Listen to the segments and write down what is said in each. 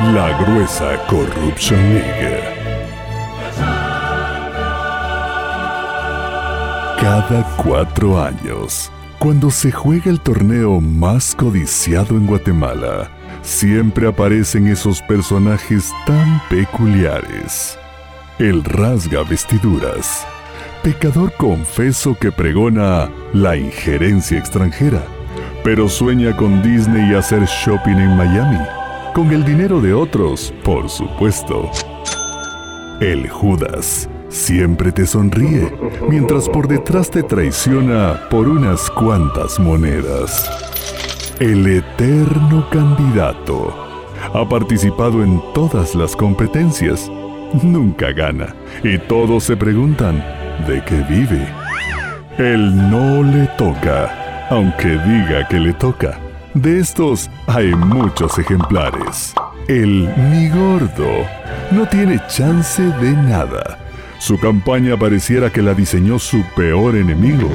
La Gruesa Corruption League. Cada cuatro años, cuando se juega el torneo más codiciado en Guatemala, siempre aparecen esos personajes tan peculiares. El rasga vestiduras, pecador confeso que pregona la injerencia extranjera, pero sueña con Disney y hacer shopping en Miami, con el dinero de otros, por supuesto. El Judas siempre te sonríe, mientras por detrás te traiciona por unas cuantas monedas. El eterno candidato ha participado en todas las competencias, nunca gana, y todos se preguntan, ¿de qué vive? Él no le toca, aunque diga que le toca. De estos hay muchos ejemplares. El ni gordo no tiene chance de nada. Su campaña pareciera que la diseñó su peor enemigo.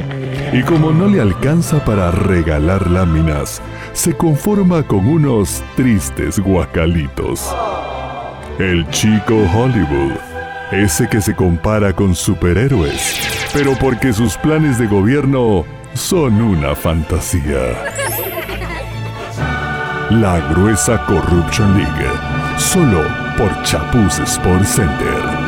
Y como no le alcanza para regalar láminas, se conforma con unos tristes guacalitos. El chico Hollywood, ese que se compara con superhéroes, pero porque sus planes de gobierno son una fantasía. La gruesa Corruption League, solo por Chapuz Sports Center.